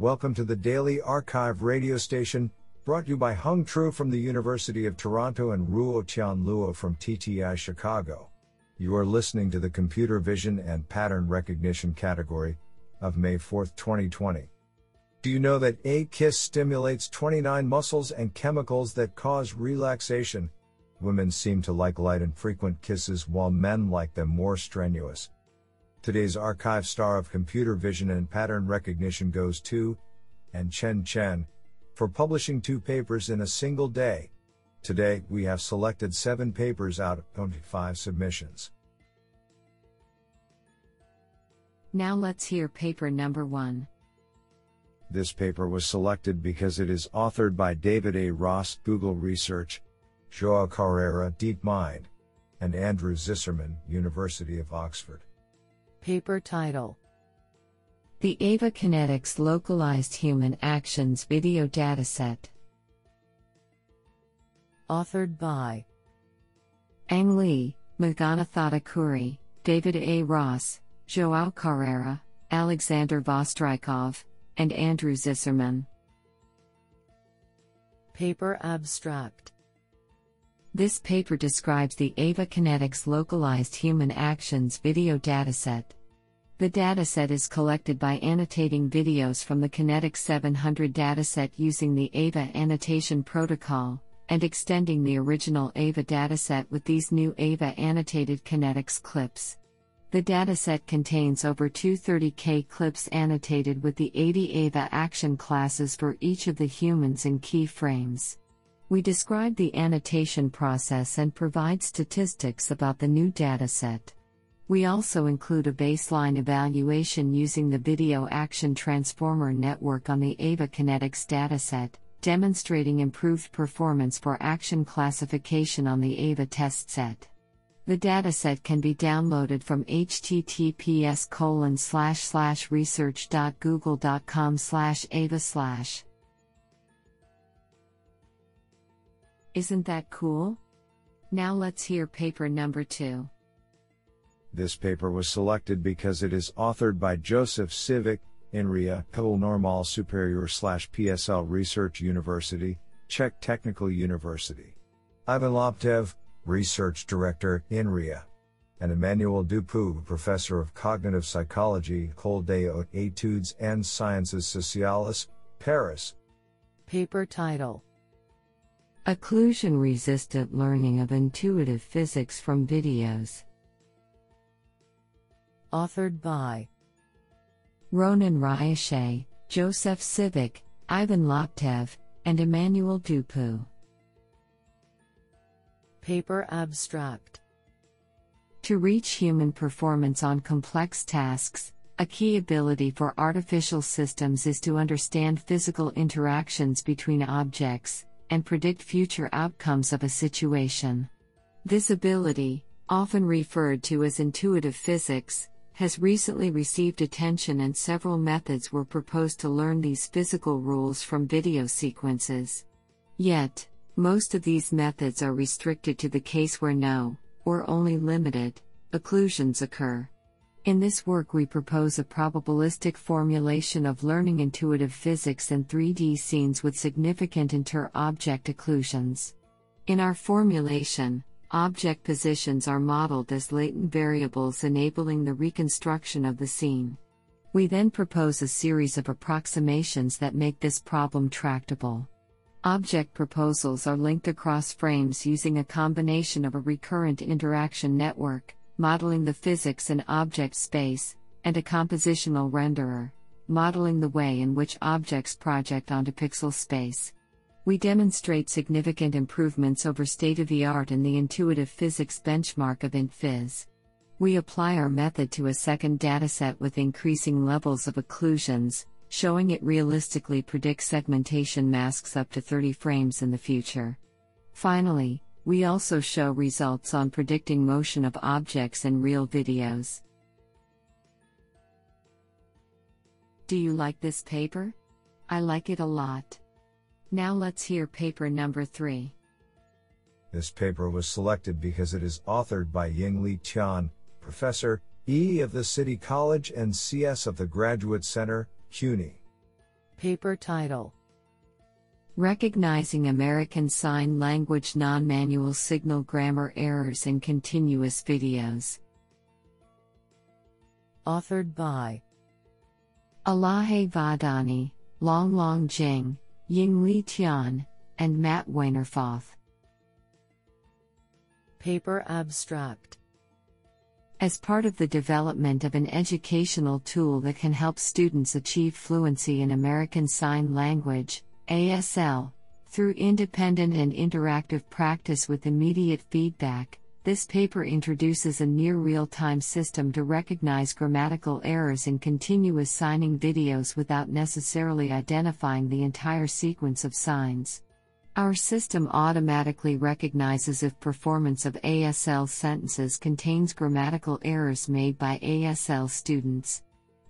Welcome to the Daily Archive radio station, brought to you by Hung Tru from the University of Toronto and Ruo Tian Luo from TTI Chicago. You are listening to the Computer Vision and Pattern Recognition category of May 4, 2020. Do you know that a kiss stimulates 29 muscles and chemicals that cause relaxation? Women seem to like light and frequent kisses while men like them more strenuous. Today's archive star of computer vision and pattern recognition goes to, and Chen Chen, for publishing two papers in a single day. Today, we have selected seven papers out of 25 submissions. Now let's hear paper number one. This paper was selected because it is authored by David A. Ross, Google Research, Joao Carreira, DeepMind, and Andrew Zisserman, University of Oxford. Paper title The Ava Kinetics Localized Human Actions Video Dataset. Authored by Ang Li, Meghana Thotakuri, David A. Ross, Joao Carreira, Alexander Vostrikov, and Andrew Zisserman. Paper Abstract This paper describes the AVA Kinetics Localized Human Actions video dataset. The dataset is collected by annotating videos from the Kinetics 700 dataset using the AVA annotation protocol, and extending the original AVA dataset with these new AVA annotated kinetics clips. The dataset contains over 230k clips annotated with the 80 AVA action classes for each of the humans in keyframes. We describe the annotation process and provide statistics about the new dataset. We also include a baseline evaluation using the Video Action Transformer network on the AVA Kinetics dataset, demonstrating improved performance for action classification on the AVA test set. The dataset can be downloaded from https research.google.com ava Isn't that cool? Now let's hear paper number two. This paper was selected because it is authored by Josef Sivic, INRIA, École Normale Supérieure slash PSL Research University, Czech Technical University. Ivan Laptev, Research Director, INRIA. And Emmanuel Dupoux, Professor of Cognitive Psychology, École des Hautes Études and Sciences Sociales, Paris. Paper title Occlusion Resistant Learning of Intuitive Physics from Videos. Authored by Ronan Riochet, Josef Sivic, Ivan Laptev, and Emmanuel Dupoux. Paper Abstract To reach human performance on complex tasks, a key ability for artificial systems is to understand physical interactions between objects and predict future outcomes of a situation. This ability, often referred to as intuitive physics, has recently received attention and several methods were proposed to learn these physical rules from video sequences. Yet, most of these methods are restricted to the case where no, or only limited, occlusions occur. In this work, we propose a probabilistic formulation of learning intuitive physics in 3D scenes with significant inter object occlusions. In our formulation, Object positions are modeled as latent variables enabling the reconstruction of the scene. We then propose a series of approximations that make this problem tractable. Object proposals are linked across frames using a combination of a recurrent interaction network, modeling the physics in object space, and a compositional renderer, modeling the way in which objects project onto pixel space we demonstrate significant improvements over state of the art in the intuitive physics benchmark of IntPhys. We apply our method to a second dataset with increasing levels of occlusions, showing it realistically predicts segmentation masks up to 30 frames in the future. Finally, we also show results on predicting motion of objects in real videos. Do you like this paper? I like it a lot. Now let's hear paper number 3. This paper was selected because it is authored by Yingli Tian, Professor, E of the City College and CS of the Graduate Center, CUNY. Paper title Recognizing American Sign Language Non Manual Signal Grammar Errors in Continuous Videos. Authored by Elahe Vahdani, Long Long Jing, Ying Li Tian, and Matt Huenerfauth. Paper Abstract As part of the development of an educational tool that can help students achieve fluency in American Sign Language, ASL, through independent and interactive practice with immediate feedback, this paper introduces a near real time system to recognize grammatical errors in continuous signing videos without necessarily identifying the entire sequence of signs. Our system automatically recognizes if performance of ASL sentences contains grammatical errors made by ASL students.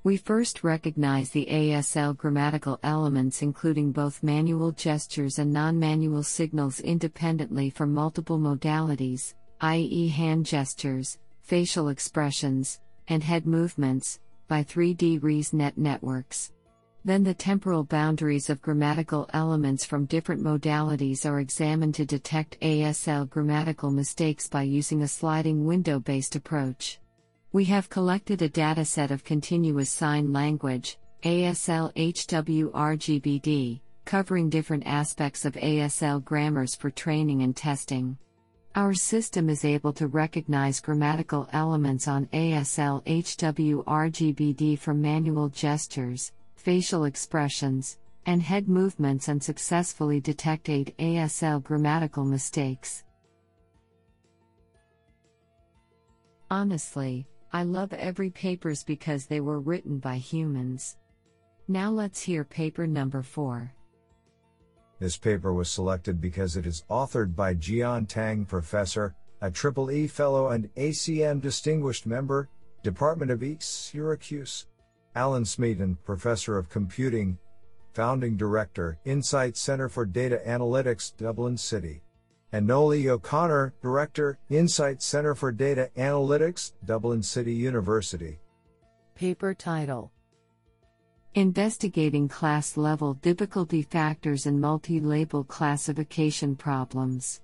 We first recognize the ASL grammatical elements, including both manual gestures and non manual signals, independently from multiple modalities i.e., hand gestures, facial expressions, and head movements, by 3D ResNet networks. Then the temporal boundaries of grammatical elements from different modalities are examined to detect ASL grammatical mistakes by using a sliding window based approach. We have collected a dataset of continuous sign language, ASL HWRGBD, covering different aspects of ASL grammars for training and testing. Our system is able to recognize grammatical elements on ASL HWRGBD from manual gestures, facial expressions, and head movements and successfully detect 8 ASL grammatical mistakes. Honestly, I love every papers because they were written by humans. Now let's hear paper number 4. This paper was selected because it is authored by Jian Tang, professor, a Triple E Fellow and ACM Distinguished Member, Department of East Syracuse. Alan Smeaton, Professor of Computing, Founding Director, Insight Center for Data Analytics, Dublin City. And Noel E. O'Connor, Director, Insight Center for Data Analytics, Dublin City University. Paper title Investigating class level difficulty factors in multi label classification problems.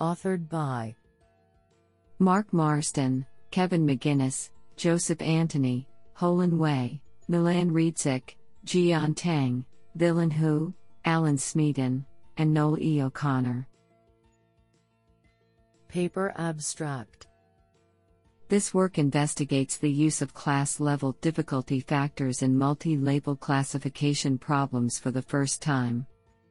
Authored by Mark Marsden, Kevin McGuinness, Joseph Antony, Haolin Wei, Milan Redzic, Jian Tang, Villain Hu, Alan Smeaton, and Noel E. O'Connor. Paper Abstract this work investigates the use of class level difficulty factors in multi label classification problems for the first time.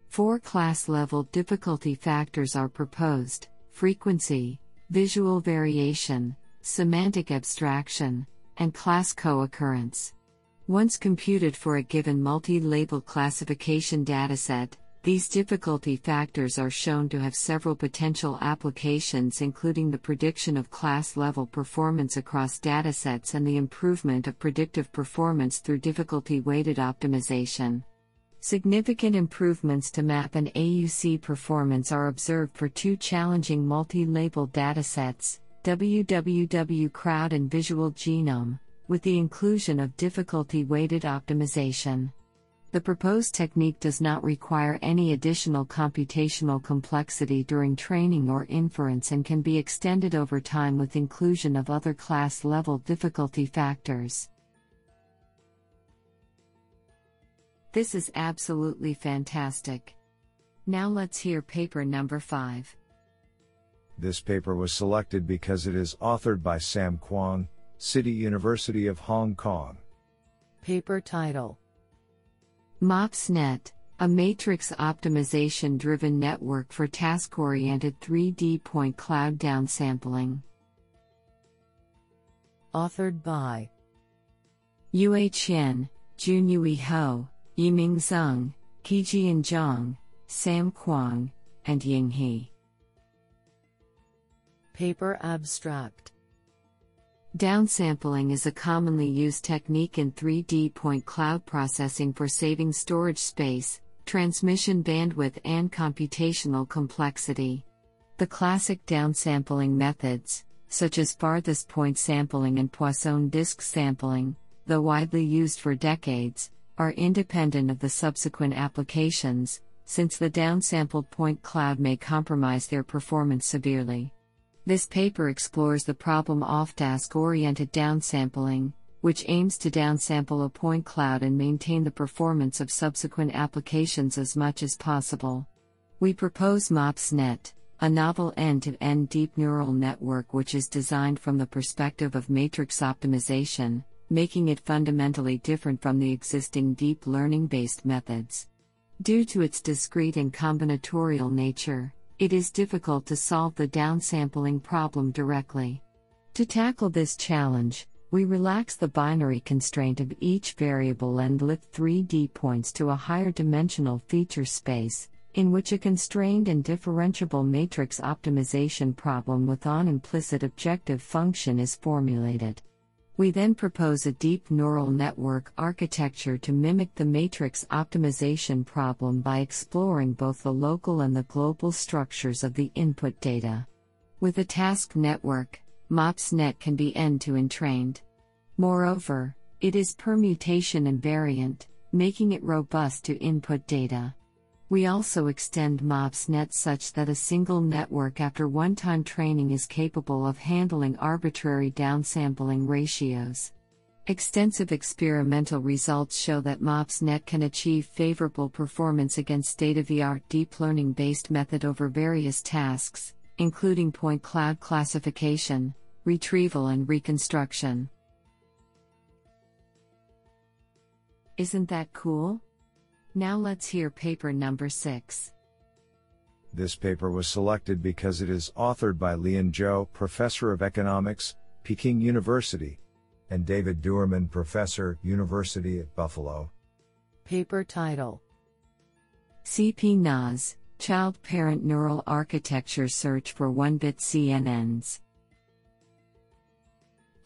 Four class level difficulty factors are proposed frequency, visual variation, semantic abstraction, and class co occurrence. Once computed for a given multi label classification dataset, these difficulty factors are shown to have several potential applications, including the prediction of class level performance across datasets and the improvement of predictive performance through difficulty weighted optimization. Significant improvements to mAP and AUC performance are observed for two challenging multi label datasets, WWW Crowd and Visual Genome, with the inclusion of difficulty weighted optimization. The proposed technique does not require any additional computational complexity during training or inference and can be extended over time with inclusion of other class level difficulty factors. This is absolutely fantastic. Now let's hear paper number 5. This paper was selected because it is authored by Sam Kwong, City University of Hong Kong. Paper title MOPSNet, a matrix optimization driven network for task oriented 3D point cloud downsampling. Authored by Yue Qian, Junhui Hou, Yiming Zheng, Qijian Zhang, Sam Kwong, and Ying He. Paper Abstract Downsampling is a commonly used technique in 3D point cloud processing for saving storage space, transmission bandwidth, and computational complexity. The classic downsampling methods, such as farthest point sampling and Poisson disk sampling, though widely used for decades, are independent of the subsequent applications, since the downsampled point cloud may compromise their performance severely. This paper explores the problem of task oriented downsampling, which aims to downsample a point cloud and maintain the performance of subsequent applications as much as possible. We propose MOPSNet, a novel end to end deep neural network which is designed from the perspective of matrix optimization, making it fundamentally different from the existing deep learning based methods. Due to its discrete and combinatorial nature, it is difficult to solve the downsampling problem directly. To tackle this challenge, we relax the binary constraint of each variable and lift 3D points to a higher dimensional feature space, in which a constrained and differentiable matrix optimization problem with an implicit objective function is formulated. We then propose a deep neural network architecture to mimic the matrix optimization problem by exploring both the local and the global structures of the input data. With a task network, MOPSNet can be end to end trained. Moreover, it is permutation invariant, making it robust to input data. We also extend MOPSNet such that a single network after one time training is capable of handling arbitrary downsampling ratios. Extensive experimental results show that MOPSNet can achieve favorable performance against state of the art deep learning based method over various tasks, including point cloud classification, retrieval, and reconstruction. Isn't that cool? Now let's hear paper number 6. This paper was selected because it is authored by Lian Zhou, Professor of Economics, Peking University, and David Doermann, Professor, University at Buffalo. Paper title CP-NAS Child Parent Neural Architecture Search for 1 bit CNNs.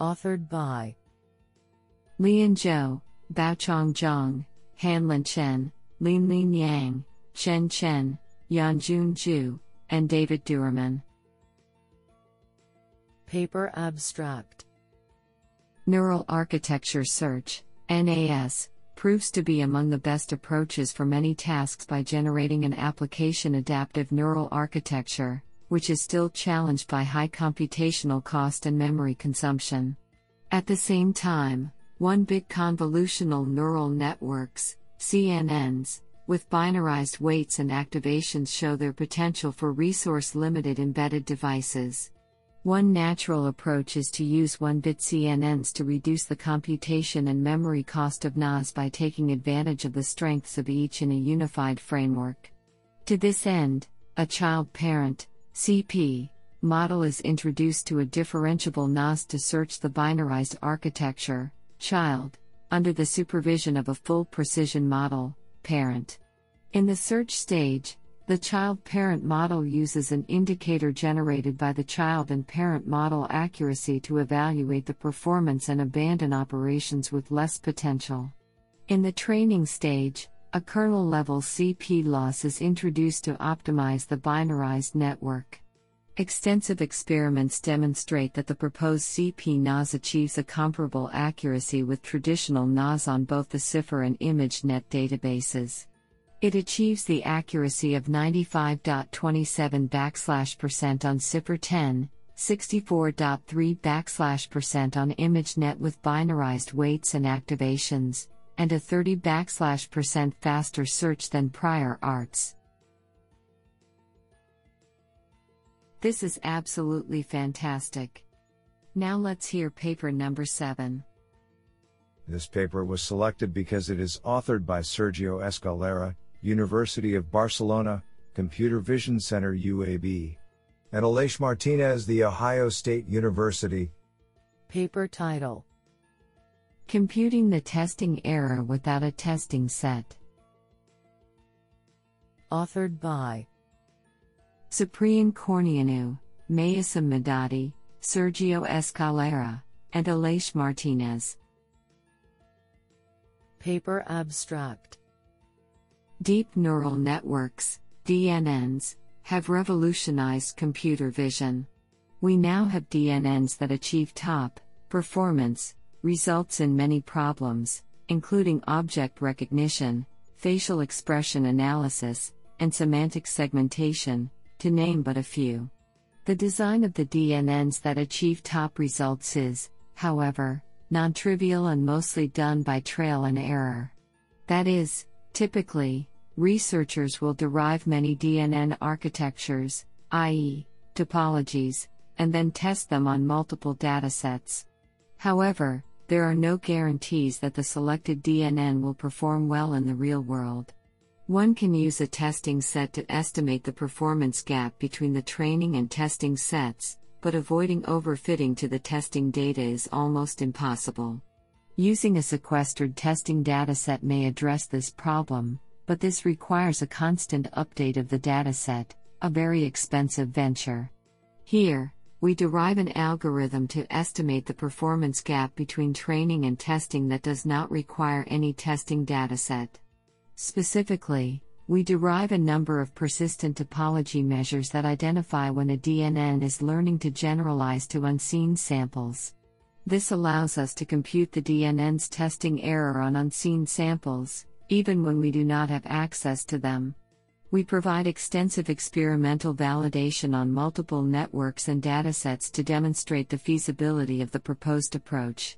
Authored by Lian Zhou, Baochang Zhang, Hanlin Chen, Linlin Yang, Chen Chen, Yanjun Zhu, and David Doermann. Paper Abstract Neural Architecture Search, NAS, proves to be among the best approaches for many tasks by generating an application adaptive neural architecture, which is still challenged by high computational cost and memory consumption. At the same time, 1 bit convolutional neural networks, CNNs, with binarized weights and activations show their potential for resource limited embedded devices. One natural approach is to use 1 bit CNNs to reduce the computation and memory cost of NAS by taking advantage of the strengths of each in a unified framework. To this end, a child parent, CP, model is introduced to a differentiable NAS to search the binarized architecture, child, under the supervision of a full precision model, parent. In the search stage, the child parent model uses an indicator generated by the child and parent model accuracy to evaluate the performance and abandon operations with less potential. In the training stage, a kernel level CP loss is introduced to optimize the binarized network. Extensive experiments demonstrate that the proposed CP NAS achieves a comparable accuracy with traditional NAS on both the CIFAR and ImageNet databases. It achieves the accuracy of 95.27 backslash percent on CIFAR 10, 64.3 backslash percent on ImageNet with binarized weights and activations, and a 30 backslash percent faster search than prior arts. This is absolutely fantastic. Now let's hear paper number 7. This paper was selected because it is authored by Sergio Escalera, University of Barcelona, Computer Vision Center UAB, and Aleix Martinez, The Ohio State University. Paper title Computing the testing error without a testing set. Authored by Ciprian Corneanu, Meysam Madadi, Sergio Escalera, and Aleix Martinez. Paper Abstract Deep neural networks, DNNs, have revolutionized computer vision. We now have DNNs that achieve top performance results in many problems, including object recognition, facial expression analysis, and semantic segmentation, to name but a few. The design of the DNNs that achieve top results is, however, non trivial and mostly done by trail and error. That is, typically, researchers will derive many DNN architectures, i.e., topologies, and then test them on multiple datasets. However, there are no guarantees that the selected DNN will perform well in the real world. One can use a testing set to estimate the performance gap between the training and testing sets, but avoiding overfitting to the testing data is almost impossible. Using a sequestered testing dataset may address this problem, but this requires a constant update of the dataset, a very expensive venture. Here, we derive an algorithm to estimate the performance gap between training and testing that does not require any testing dataset. Specifically, we derive a number of persistent topology measures that identify when a DNN is learning to generalize to unseen samples. This allows us to compute the DNN's testing error on unseen samples, even when we do not have access to them. We provide extensive experimental validation on multiple networks and datasets to demonstrate the feasibility of the proposed approach.